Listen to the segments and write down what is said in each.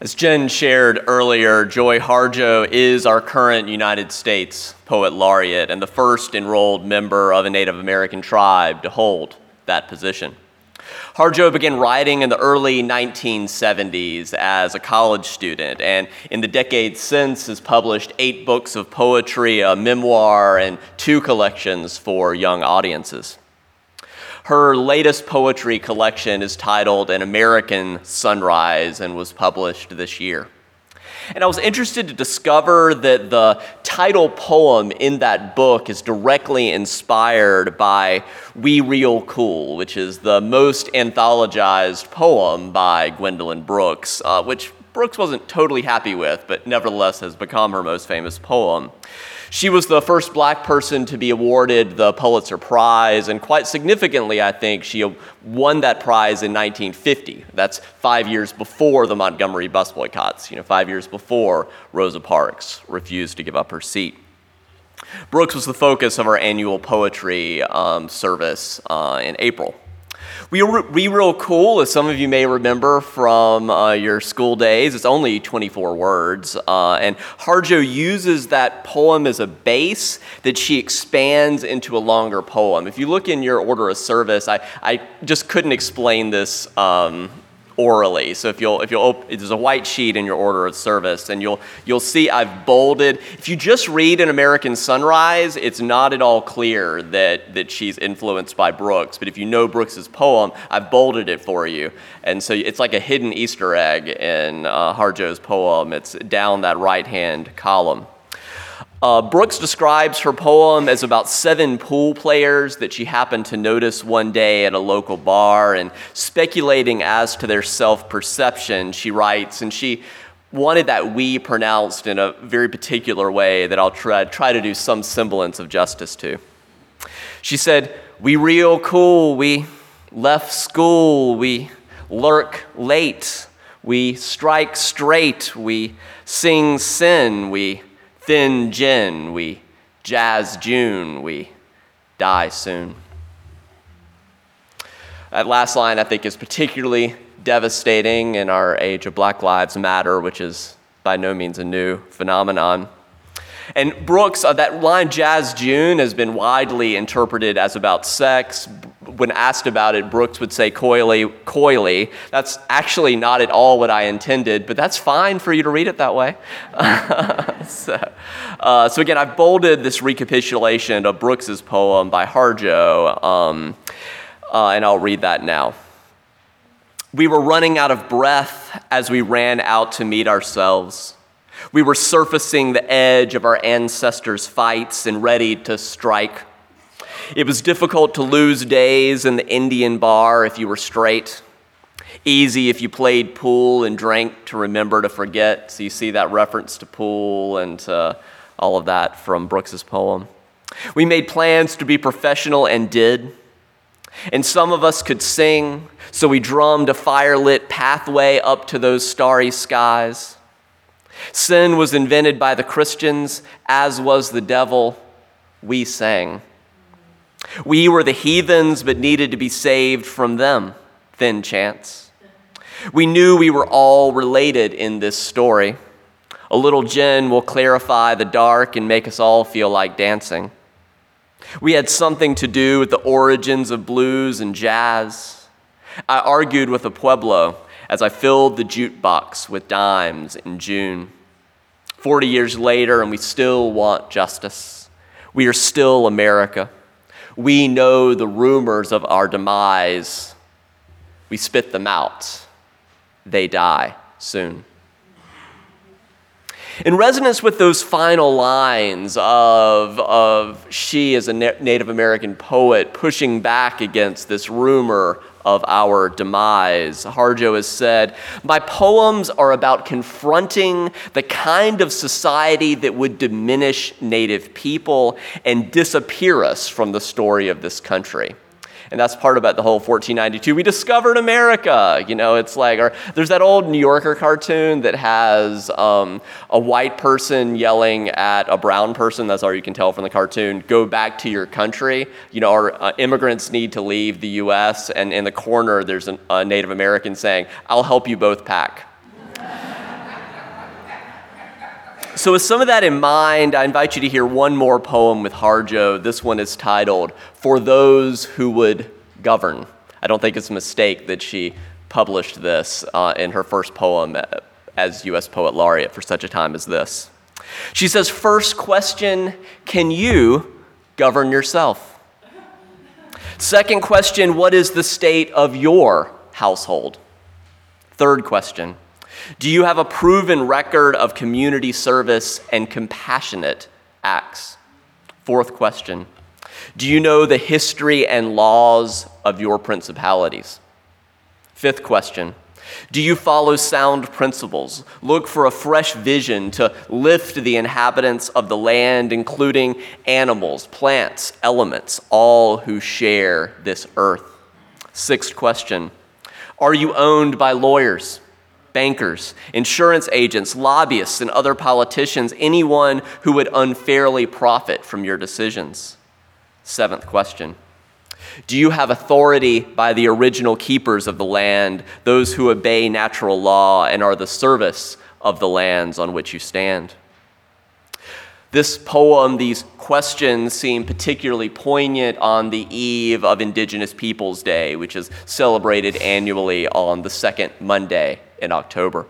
As Jen shared earlier, Joy Harjo is our current United States Poet Laureate and the first enrolled member of a Native American tribe to hold that position. Harjo began writing in the early 1970s as a college student, and in the decades since has published eight books of poetry, a memoir, and two collections for young audiences. Her latest poetry collection is titled An American Sunrise and was published this year. And I was interested to discover that the title poem in that book is directly inspired by We Real Cool, which is the most anthologized poem by Gwendolyn Brooks, uh, which Brooks wasn't totally happy with, but nevertheless has become her most famous poem. She was the first black person to be awarded the Pulitzer Prize, and quite significantly, I think, she won that prize in 1950. That's five years before the Montgomery bus boycotts, you know, five years before Rosa Parks refused to give up her seat. Brooks was the focus of our annual poetry um, service uh, in April. We, we Real Cool, as some of you may remember from uh, your school days, it's only 24 words. Uh, and Harjo uses that poem as a base that she expands into a longer poem. If you look in your order of service, I, I just couldn't explain this um, orally. So if you'll, if you'll, op- there's a white sheet in your order of service, and you'll, you'll see I've bolded. If you just read an American Sunrise, it's not at all clear that, that she's influenced by Brooks. But if you know Brooks's poem, I've bolded it for you. And so it's like a hidden Easter egg in uh, Harjo's poem. It's down that right hand column. Uh, Brooks describes her poem as about seven pool players that she happened to notice one day at a local bar, and speculating as to their self perception, she writes, and she wanted that we pronounced in a very particular way that I'll try, try to do some semblance of justice to. She said, We real cool, we left school, we lurk late, we strike straight, we sing sin, we thin gin, we jazz June, we die soon. That last line, I think, is particularly devastating in our age of Black Lives Matter, which is by no means a new phenomenon. And Brooks, uh, that line, Jazz June, has been widely interpreted as about sex, when asked about it, Brooks would say coyly, coyly. That's actually not at all what I intended, but that's fine for you to read it that way. so, uh, so, again, I've bolded this recapitulation of Brooks's poem by Harjo, um, uh, and I'll read that now. We were running out of breath as we ran out to meet ourselves. We were surfacing the edge of our ancestors' fights and ready to strike it was difficult to lose days in the Indian bar if you were straight. Easy if you played pool and drank to remember to forget. So you see that reference to pool and uh, all of that from Brooks's poem. We made plans to be professional and did. And some of us could sing, so we drummed a firelit pathway up to those starry skies. Sin was invented by the Christians, as was the devil. We sang. We were the heathens, but needed to be saved from them. Thin chance. We knew we were all related in this story. A little gin will clarify the dark and make us all feel like dancing. We had something to do with the origins of blues and jazz. I argued with a Pueblo as I filled the jukebox with dimes in June. 40 years later, and we still want justice. We are still America. We know the rumors of our demise. We spit them out. They die soon. In resonance with those final lines of, of she as a Native American poet pushing back against this rumor of our demise. Harjo has said, My poems are about confronting the kind of society that would diminish Native people and disappear us from the story of this country. And that's part about the whole 1492. We discovered America. You know, it's like, or there's that old New Yorker cartoon that has um, a white person yelling at a brown person. That's all you can tell from the cartoon. Go back to your country. You know, our uh, immigrants need to leave the U.S. And in the corner, there's an, a Native American saying, "I'll help you both pack." So, with some of that in mind, I invite you to hear one more poem with Harjo. This one is titled For Those Who Would Govern. I don't think it's a mistake that she published this uh, in her first poem as U.S. Poet Laureate for such a time as this. She says, First question Can you govern yourself? Second question What is the state of your household? Third question Do you have a proven record of community service and compassionate acts? Fourth question Do you know the history and laws of your principalities? Fifth question Do you follow sound principles? Look for a fresh vision to lift the inhabitants of the land, including animals, plants, elements, all who share this earth. Sixth question Are you owned by lawyers? Bankers, insurance agents, lobbyists, and other politicians, anyone who would unfairly profit from your decisions? Seventh question do you have authority by the original keepers of the land, those who obey natural law and are the service of the lands on which you stand? This poem, these questions seem particularly poignant on the eve of Indigenous Peoples Day, which is celebrated annually on the second Monday in October.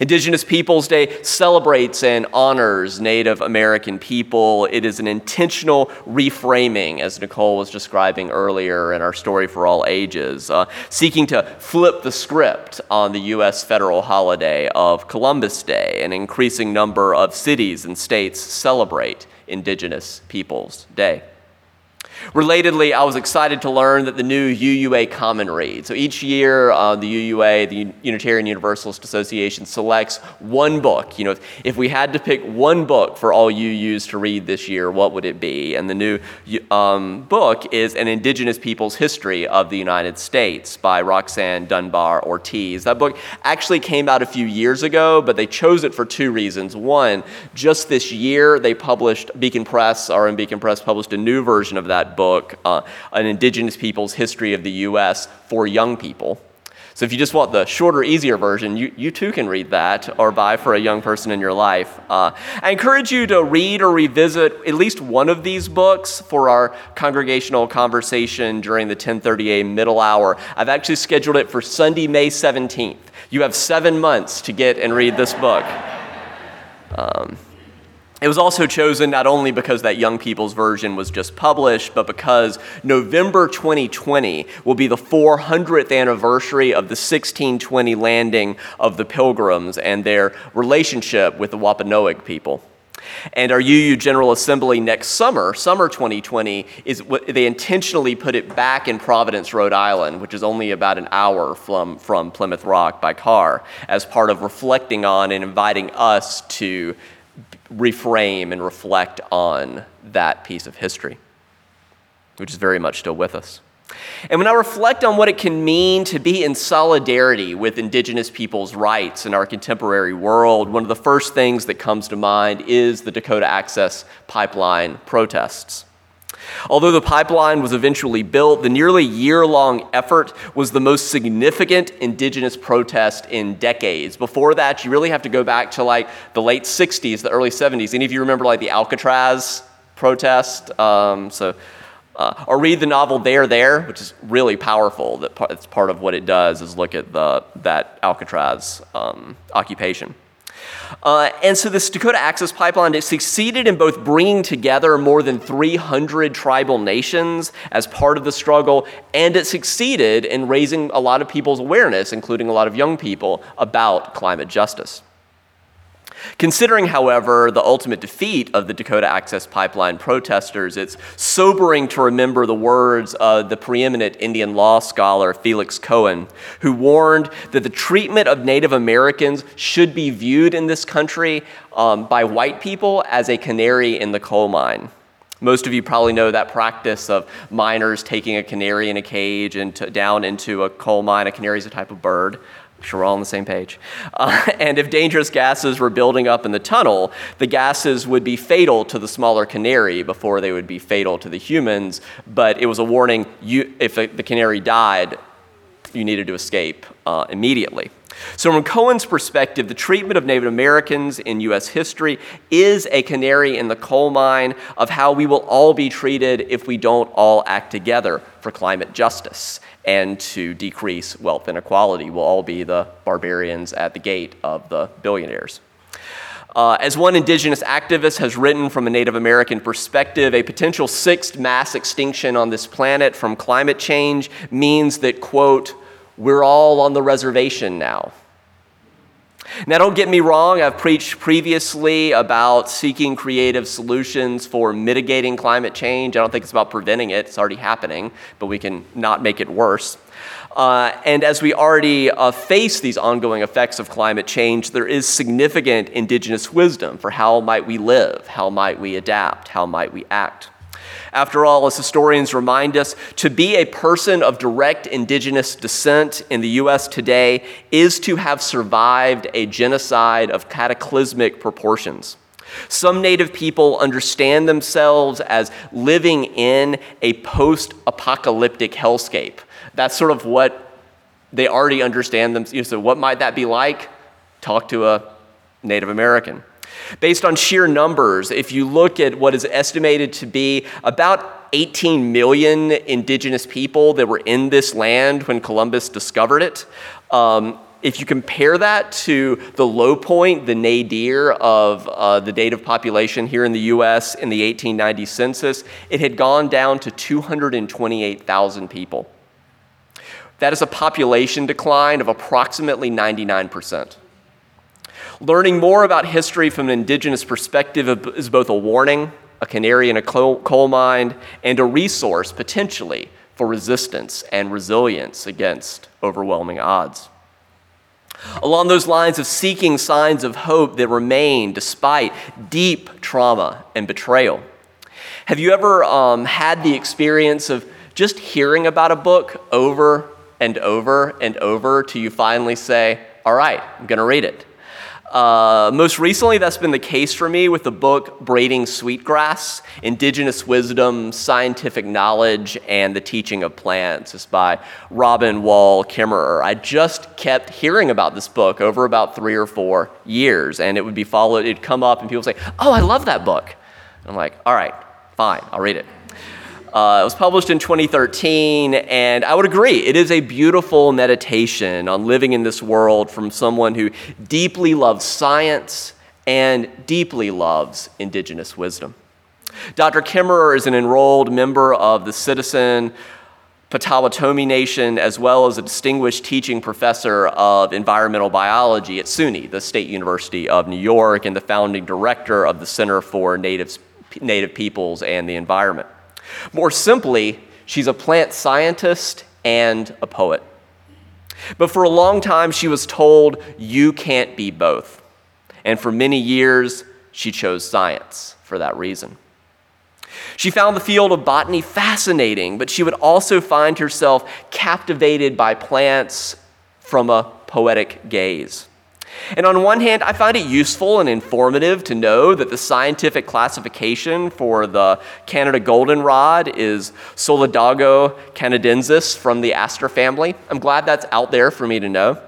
Indigenous Peoples Day celebrates and honors Native American people. It is an intentional reframing, as Nicole was describing earlier in our Story for All Ages, uh, seeking to flip the script on the U.S. federal holiday of Columbus Day. An increasing number of cities and states celebrate Indigenous Peoples Day. Relatedly, I was excited to learn that the new UUA Common Read. So each year, uh, the UUA, the Unitarian Universalist Association, selects one book. You know, if, if, we had to pick one book for all UUs to read this year, what would it be? And the new um, book is An Indigenous People's History of the United States by Roxanne Dunbar Ortiz. That book actually came out a few years ago, but they chose it for two reasons. One, just this year, they published, Beacon Press, RM Beacon Press, published a new version of that that book, uh, An Indigenous People's History of the U.S. for Young People. So if you just want the shorter, easier version, you, you too can read that or buy for a young person in your life. Uh, I encourage you to read or revisit at least one of these books for our congregational conversation during the 10:30 a.m. middle hour. I've actually scheduled it for Sunday, May 17th. You have seven months to get and read this book. Um, it was also chosen not only because that young people's version was just published, but because November 2020 will be the 400th anniversary of the 1620 landing of the Pilgrims and their relationship with the Wampanoag people. And our UU General Assembly next summer, summer 2020, is they intentionally put it back in Providence, Rhode Island, which is only about an hour from, from Plymouth Rock by car, as part of reflecting on and inviting us to reframe and reflect on that piece of history, which is very much still with us. And when I reflect on what it can mean to be in solidarity with Indigenous people's rights in our contemporary world, one of the first things that comes to mind is the Dakota Access Pipeline protests. Although the pipeline was eventually built, the nearly year long effort was the most significant indigenous protest in decades. Before that, you really have to go back to like the late 60s, the early 70s. Any of you remember like the Alcatraz protest? Um, so, uh, or read the novel There There, which is really powerful. That it's part of what it does is look at the, that Alcatraz um, occupation. Uh, and so this Dakota Access Pipeline it succeeded in both bringing together more than 300 tribal nations as part of the struggle, and it succeeded in raising a lot of people's awareness, including a lot of young people, about climate justice. Considering, however, the ultimate defeat of the Dakota Access Pipeline protesters, it's sobering to remember the words of the preeminent Indian law scholar Felix Cohen, who warned that the treatment of Native Americans should be viewed in this country um, by white people as a canary in the coal mine. Most of you probably know that practice of miners taking a canary in a cage and down into a coal mine. A canary is a type of bird sure we're all on the same page. Uh, and if dangerous gases were building up in the tunnel, the gases would be fatal to the smaller canary before they would be fatal to the humans. But it was a warning you, if the, canary died, you needed to escape uh, immediately. So, from Cohen's perspective, the treatment of Native Americans in U.S. history is a canary in the coal mine of how we will all be treated if we don't all act together for climate justice and to decrease wealth inequality. We'll all be the barbarians at the gate of the billionaires. Uh, as one indigenous activist has written from a Native American perspective, a potential sixth mass extinction on this planet from climate change means that, quote, we're all on the reservation now. Now, don't get me wrong, I've preached previously about seeking creative solutions for mitigating climate change. I don't think it's about preventing it, it's already happening, but we can not make it worse. Uh, and as we already uh, face these ongoing effects of climate change, there is significant indigenous wisdom for how might we live, how might we adapt, how might we act. After all, as historians remind us, to be a person of direct indigenous descent in the U.S. today is to have survived a genocide of cataclysmic proportions. Some Native people understand themselves as living in a post apocalyptic hellscape that's sort of what they already understand them. So, what might that be like? Talk to a Native American. Based on sheer numbers, if you look at what is estimated to be about 18 million indigenous people that were in this land when Columbus discovered it, um, if you compare that to the low point, the nadir of uh, the native population here in the US in the 1890 census, it had gone down to 228,000 people. That is a population decline of approximately 99%. Learning more about history from an indigenous perspective is both a warning, a canary in a coal mine, and a resource potentially for resistance and resilience against overwhelming odds. Along those lines of seeking signs of hope that remain despite deep trauma and betrayal. Have you ever um, had the experience of just hearing about a book over and over and over till you finally say, All right, I'm going to read it. Uh, most recently, that's been the case for me with the book Braiding Sweetgrass Indigenous Wisdom, Scientific Knowledge, and the Teaching of Plants. It's by Robin Wall Kimmerer. I just kept hearing about this book over about three or four years, and it would be followed, it'd come up, and people say, Oh, I love that book. And I'm like, All right, fine, I'll read it. Uh, it was published in 2013, and I would agree, it is a beautiful meditation on living in this world from someone who deeply loves science and deeply loves indigenous wisdom. Dr. Kimmerer is an enrolled member of the Citizen Potawatomi Nation, as well as a distinguished teaching professor of environmental biology at SUNY, the State University of New York, and the founding director of the Center for Native Peoples and the Environment. More simply, she's a plant scientist and a poet. But for a long time, she was told, you can't be both. And for many years, she chose science for that reason. She found the field of botany fascinating, but she would also find herself captivated by plants from a poetic gaze. And on one hand, I find it useful and informative to know that the scientific classification for the Canada goldenrod is Solidago canadensis from the aster family. I'm glad that's out there for me to know.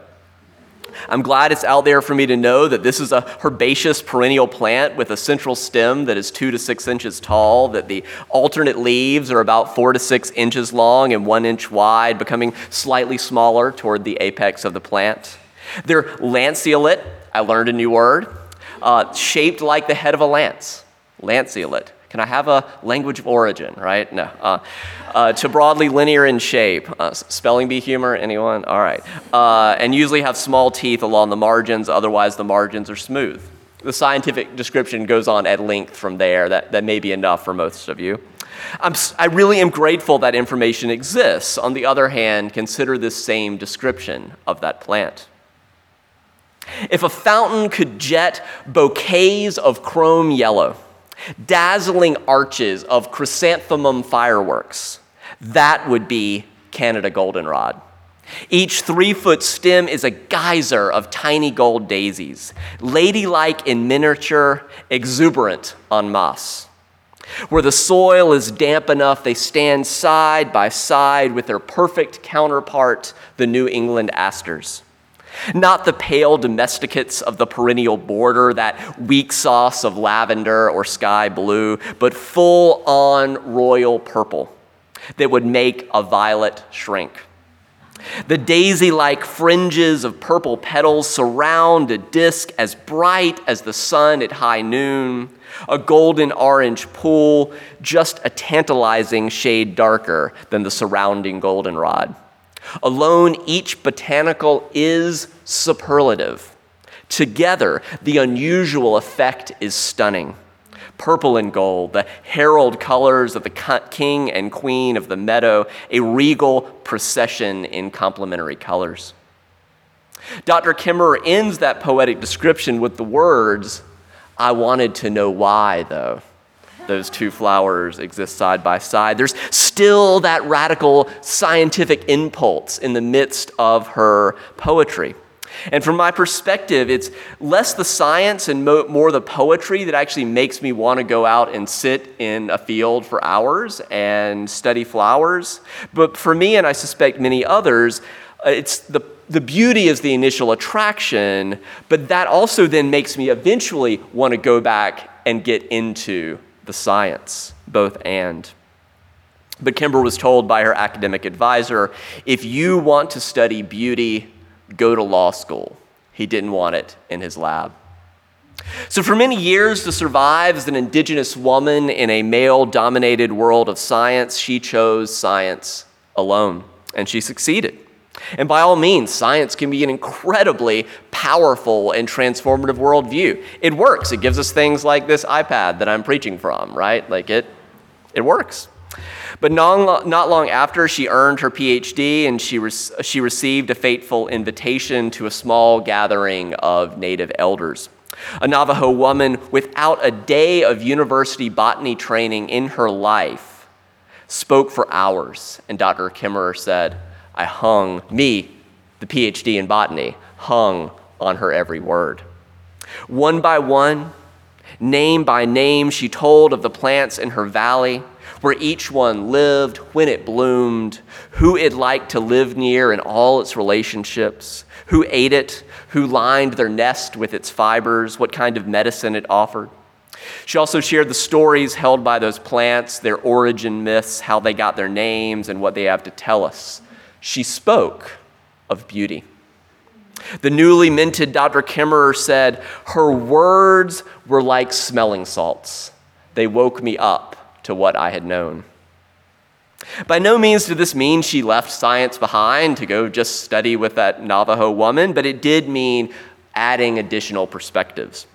I'm glad it's out there for me to know that this is a herbaceous perennial plant with a central stem that is two to six inches tall, that the alternate leaves are about four to six inches long and one inch wide, becoming slightly smaller toward the apex of the plant. They're lanceolate, I learned a new word, uh, shaped like the head of a lance. Lanceolate. Can I have a language of origin, right? No. Uh, uh, to broadly linear in shape. Uh, spelling bee humor, anyone? All right. Uh, and usually have small teeth along the margins, otherwise, the margins are smooth. The scientific description goes on at length from there. That, that may be enough for most of you. I'm, I really am grateful that information exists. On the other hand, consider this same description of that plant. If a fountain could jet bouquets of chrome yellow, dazzling arches of chrysanthemum fireworks, that would be Canada goldenrod. Each three foot stem is a geyser of tiny gold daisies, ladylike in miniature, exuberant en masse. Where the soil is damp enough, they stand side by side with their perfect counterpart, the New England asters. Not the pale domesticates of the perennial border, that weak sauce of lavender or sky blue, but full on royal purple that would make a violet shrink. The daisy like fringes of purple petals surround a disk as bright as the sun at high noon, a golden orange pool, just a tantalizing shade darker than the surrounding goldenrod. Alone, each botanical is superlative. Together, the unusual effect is stunning. Purple and gold, the herald colors of the king and queen of the meadow, a regal procession in complementary colors. Dr. Kimmerer ends that poetic description with the words, I wanted to know why, though those two flowers exist side by side. There's still that radical scientific impulse in the midst of her poetry. And from my perspective, it's less the science and more the poetry that actually makes me want to go out and sit in a field for hours and study flowers. But for me, and I suspect many others, uh, it's the the beauty is the initial attraction, but that also then makes me eventually want to go back and get into the science, both and. But Kimmerer was told by her academic advisor if you want to study beauty, go to law school. He didn't want it in his lab. So, for many years, to survive as an indigenous woman in a male dominated world of science, she chose science alone, and she succeeded. And by all means, science can be an incredibly powerful and transformative worldview. It works. It gives us things like this iPad that I'm preaching from, right? Like it, it works. But not long after she earned her PhD and she, re- she received a fateful invitation to a small gathering of native elders. A Navajo woman without a day of university botany training in her life spoke for hours, and Dr. Kimmerer said, I hung, me, the PhD in botany, hung on her every word. One by one, name by name, she told of the plants in her valley, where each one lived, when it bloomed, who it liked to live near in all its relationships, who ate it, who lined their nest with its fibers, what kind of medicine it offered. She also shared the stories held by those plants, their origin myths, how they got their names, and what they have to tell us she spoke of beauty. The newly minted Dr. Kimmerer said, Her words were like smelling salts. They woke me up to what I had known. By no means did this mean she left science behind to go just study with that Navajo woman, but it did mean adding additional perspectives.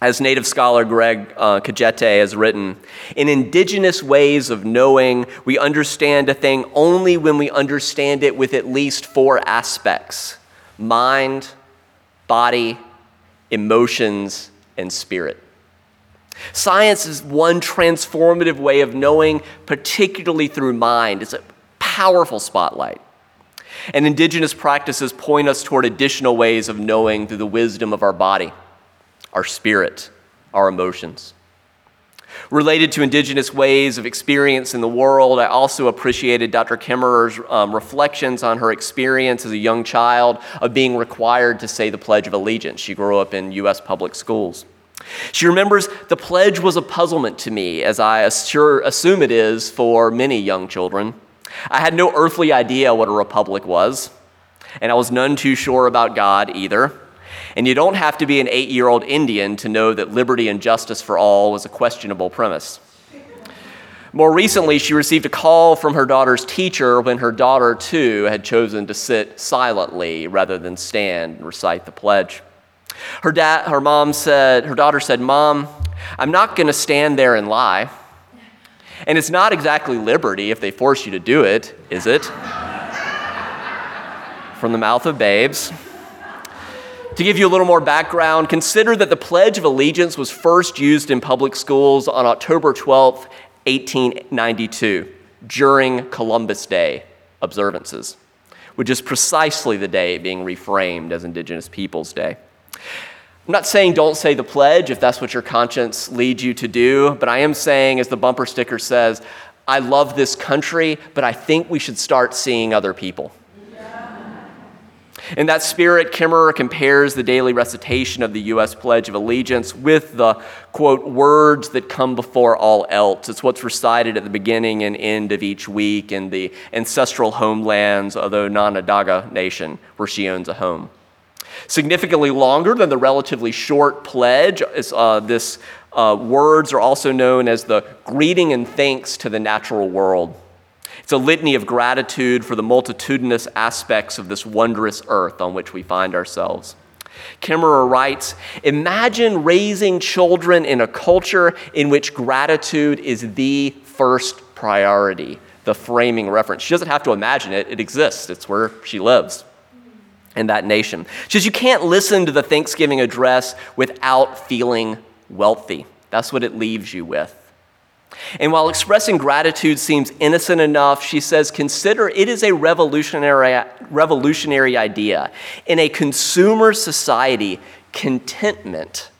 As native scholar Greg uh, has written, in indigenous ways of knowing, we understand a thing only when we understand it with at least four aspects mind, body, emotions, and spirit. Science is one transformative way of knowing, particularly through mind. It's a powerful spotlight. And indigenous practices point us toward additional ways of knowing through the wisdom of our body our spirit, our emotions. Related to indigenous ways of experience in the world, I also appreciated Dr. Kimmerer's um, reflections on her experience as a young child of being required to say the Pledge of Allegiance. She grew up in U.S. public schools. She remembers the pledge was a puzzlement to me, as I assure, assume it is for many young children. I had no earthly idea what a republic was, and I was none too sure about God either. And you don't have to be an eight year old Indian to know that liberty and justice for all was a questionable premise. More recently, she received a call from her daughter's teacher when her daughter, too, had chosen to sit silently rather than stand and recite the pledge. Her, her mom said, her daughter said, Mom, I'm not going to stand there and lie. And it's not exactly liberty if they force you to do it, is it? From the mouth of babes. To give you a little more background, consider that the Pledge of Allegiance was first used in public schools on October 12, 1892, during Columbus Day observances, which is precisely the day being reframed as Indigenous Peoples Day. I'm not saying don't say the pledge if that's what your conscience leads you to do, but I am saying, as the bumper sticker says, I love this country, but I think we should start seeing other people. In that spirit, Kimmerer compares the daily recitation of the U.S. Pledge of Allegiance with the, quote, words that come before all else. It's what's recited at the beginning and end of each week in the ancestral homelands of the Onondaga Nation, where she owns a home. Significantly longer than the relatively short pledge, is, uh, this uh, words are also known as the greeting and thanks to the natural world. It's a litany of gratitude for the multitudinous aspects of this wondrous earth on which we find ourselves. Kimmerer writes Imagine raising children in a culture in which gratitude is the first priority, the framing reference. She doesn't have to imagine it, it exists, it's where she lives in that nation. She says, You can't listen to the Thanksgiving address without feeling wealthy. That's what it leaves you with. And while expressing gratitude seems innocent enough, she says, consider it is a revolutionary, revolutionary idea. In a consumer society, contentment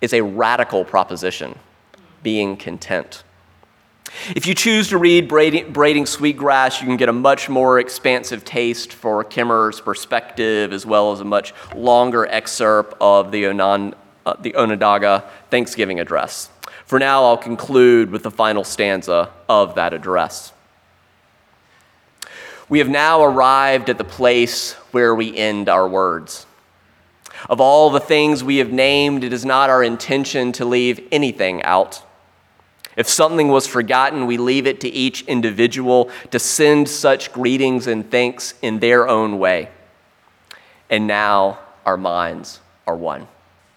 is a radical proposition, being content. If you choose to read Braiding, Sweetgrass, you can get a much more expansive taste for Kimmerer's perspective, as well as a much longer excerpt of the, Onan, uh, the Onondaga Thanksgiving address. For now, I'll conclude with the final stanza of that address. We have now arrived at the place where we end our words. Of all the things we have named, it is not our intention to leave anything out. If something was forgotten, we leave it to each individual to send such greetings and thanks in their own way. And now our minds are one.